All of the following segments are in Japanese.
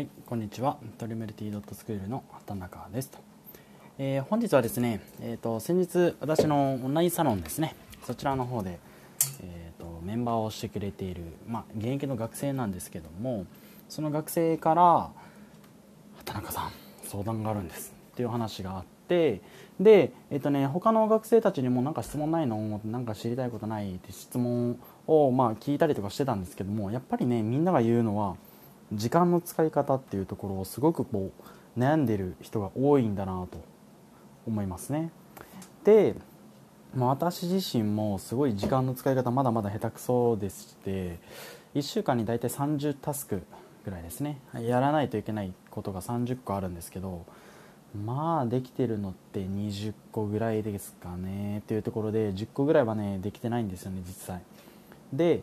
はい、こんにちは。トリメルティドットスクールの畑中ですと。えー、本日はですね、えっ、ー、と先日私のオンラインサロンですね、そちらの方でえっ、ー、とメンバーをしてくれているまあ現役の学生なんですけども、その学生から畑中さん相談があるんですっていう話があって。で、えっとね、他の学生たちにも何か質問ないの？なんか知りたいことない？って質問をまあ聞いたりとかしてたんですけどもやっぱりねみんなが言うのは時間の使い方っていうところをすごくこう悩んでる人が多いんだなと思いますね。で、まあ、私自身もすごい時間の使い方まだまだ下手くそでして1週間に大体30タスクぐらいですね。やらないといけないことが30個あるんですけどまあできてるのって20個ぐらいですかね。っていうところで10個ぐらいはねできてないんですよね実際。で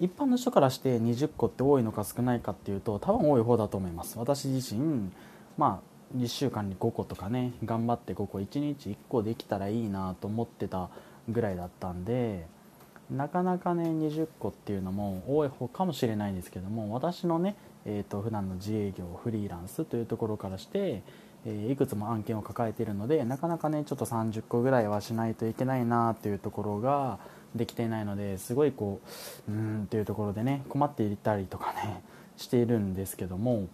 一般の人からして20個って多いのか少ないかっていうと多分多い方だと思います。私自身まあ1週間に5個とかね頑張って5個1日1個できたらいいなと思ってたぐらいだったんでなかなかね20個っていうのも多い方かもしれないんですけども私のね、えーと、普段の自営業フリーランスというところからして、えー、いくつも案件を抱えているのでなかなかねちょっと30個ぐらいはしないといけないなっていうところができていないのですごいこううんっていうところでね困っていたりとかね しているんですけども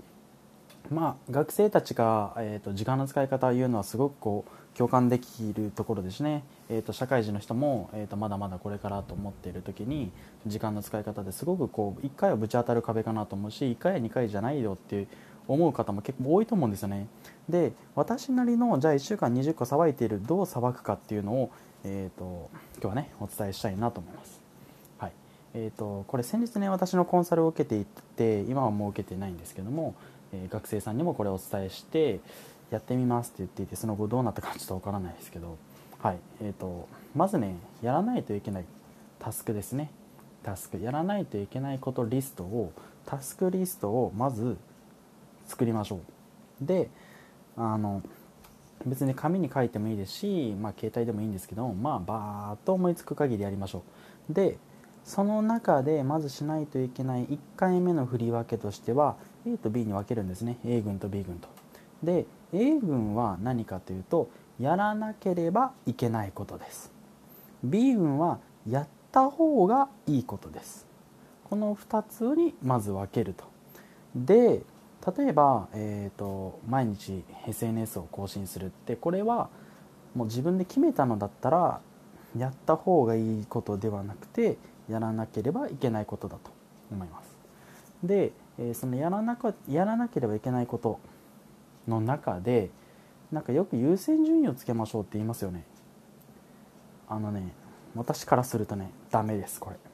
まあ学生たちが、えーと、時間の使い方を言うのはすごくこう共感できるところですね、えーと、社会人の人も、えーと、まだまだこれからと思っている時に時間の使い方ですごくこう1回はぶち当たる壁かなと思うし1回や2回じゃないよっていう思う方も結構多いと思うんですよね。で私なりのじゃあ1週間20個さばいているどうさばくかっていうのをえーと、今日はねお伝えしたいなと思います。はい。えーと、これ先日ね私のコンサルを受けていて今はもう受けてないんですけども、えー、学生さんにもこれをお伝えしてやってみますって言っていてその後どうなったかちょっとわからないですけど、はい。えーと、まずねやらないといけないタスクですね。タスク。やらないといけないことリストをタスクリストをまず作りましょう。であの別に紙に書いてもいいですし、まあ、携帯でもいいんですけどまあバーッと思いつく限りやりましょう。でその中でまずしないといけない1回目の振り分けとしては A と B に分けるんですね。A 群と B 群と。で A 群は何かというとやらなければいけないことです。B 群はやった方がいいことです。この2つにまず分けると。で例えば、えーと、毎日 SNS を更新するってこれはもう自分で決めたのだったらやった方がいいことではなくてやらなければいけないことだと思います。で、え、そのやらなかやらなければいけないことの中でなんかよく優先順位をつけましょうって言いますよね。あのね私からするとねダメですこれ。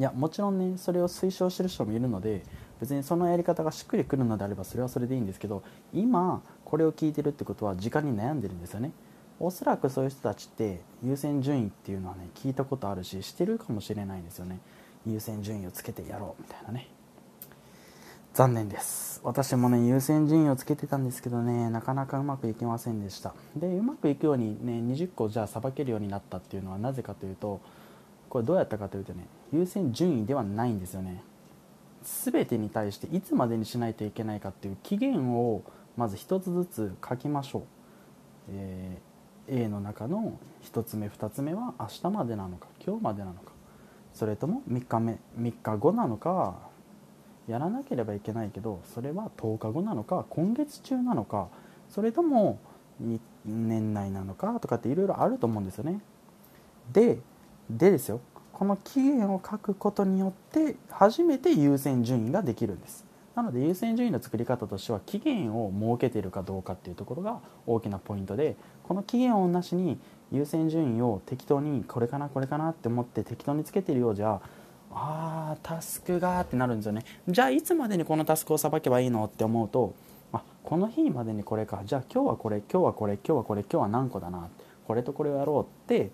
いやもちろんねそれを推奨してる人もいるので別にそのやり方がしっくりくるのであればそれはそれでいいんですけど今これを聞いてるってことは時間に悩んでるんですよね。おそらくそういう人たちって優先順位っていうのはね聞いたことあるししてるかもしれないんですよね。優先順位をつけてやろうみたいなね。残念です。私もね優先順位をつけてたんですけどねなかなかうまくいきませんでした。でうまくいくようにね20個じゃあさばけるようになったっていうのはなぜかというとこれどうやったかというとね優先順位ではないんですよね。全てに対していつまでにしないといけないかっていう期限をまず1つずつ書きましょう、えー、A の中の1つ目2つ目は明日までなのか今日までなのか。それとも3日目3日後なのかやらなければいけないけどそれは10日後なのか今月中なのかそれとも年内なのかとかっていろいろあると思うんですよね。ででですよこの期限を書くことによって初めて優先順位ができるんです。なので優先順位の作り方としては期限を設けているかどうかっていうところが大きなポイントでこの期限をなしに優先順位を適当にこれかなこれかなって思って適当につけてるようじゃあータスクがってなるんですよね。じゃあいつまでにこのタスクをさばけばいいのって思うとあこの日までにこれか。じゃあ今日はこれ今日はこれ今日はこれ今日は何個だな。これとこれをやろうって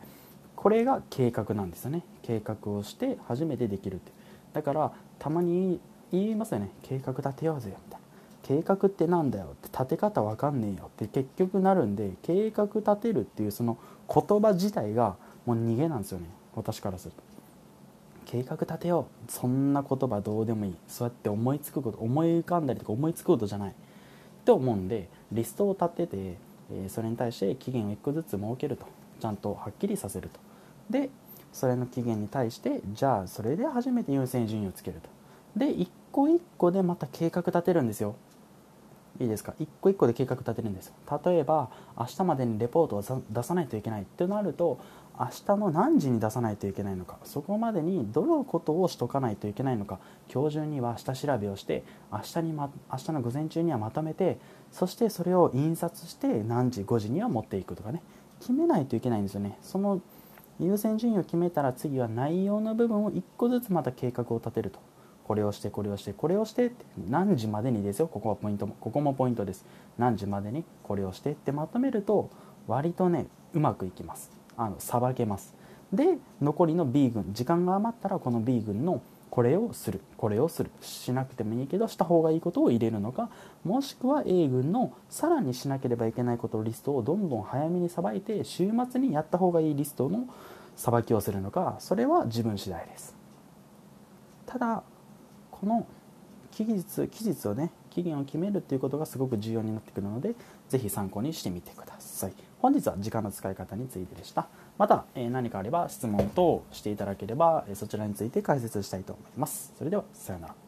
これが計画なんですよね。計画をして初めてできるって。だからたまに言いますよね。計画立てようぜみたいな。計画ってなんだよって。立て方わかんねえよって。結局なるんで計画立てるっていうその言葉自体がもう逃げなんですよね。私からすると。計画立てよう。そんな言葉どうでもいい。そうやって思いつくこと思い浮かんだりとか思いつくことじゃない。って思うんでリストを立てて、それに対して期限を1個ずつ設けると。ちゃんとはっきりさせると。でそれの期限に対してじゃあそれで初めて優先順位をつけると。で一個一個でまた計画立てるんですよ。いいですか？一個一個で計画立てるんです例えば明日までにレポートを出さないといけないってなると明日の何時に出さないといけないのかそこまでにどのことをしとかないといけないのか今日中には下調べをして明日に、ま、明日の午前中にはまとめてそしてそれを印刷して何時5時には持っていくとかね。決めないといけないんですよね。その優先順位を決めたら次は内容の部分を1個ずつまた計画を立てると。これをしてこれをしてこれをしてって。何時までにですよ。ここはポイントも。ここもポイントです。何時までにこれをしてってまとめると割とねうまくいきます。あのさばけます。で残りの B 群時間が余ったらこの B 群のこれをするこれをする。しなくてもいいけどした方がいいことを入れるのか。もしくは A 群のさらにしなければいけないことリストをどんどん早めにさばいて週末にやった方がいいリストのさばきをするのか。それは自分次第です。ただこの期日期日をね期限を決めるっていうことがすごく重要になってくるので是非参考にしてみてください。本日は時間の使い方についてでした。また、え何かあれば質問等していただければ、えそちらについて解説したいと思います。それではさようなら。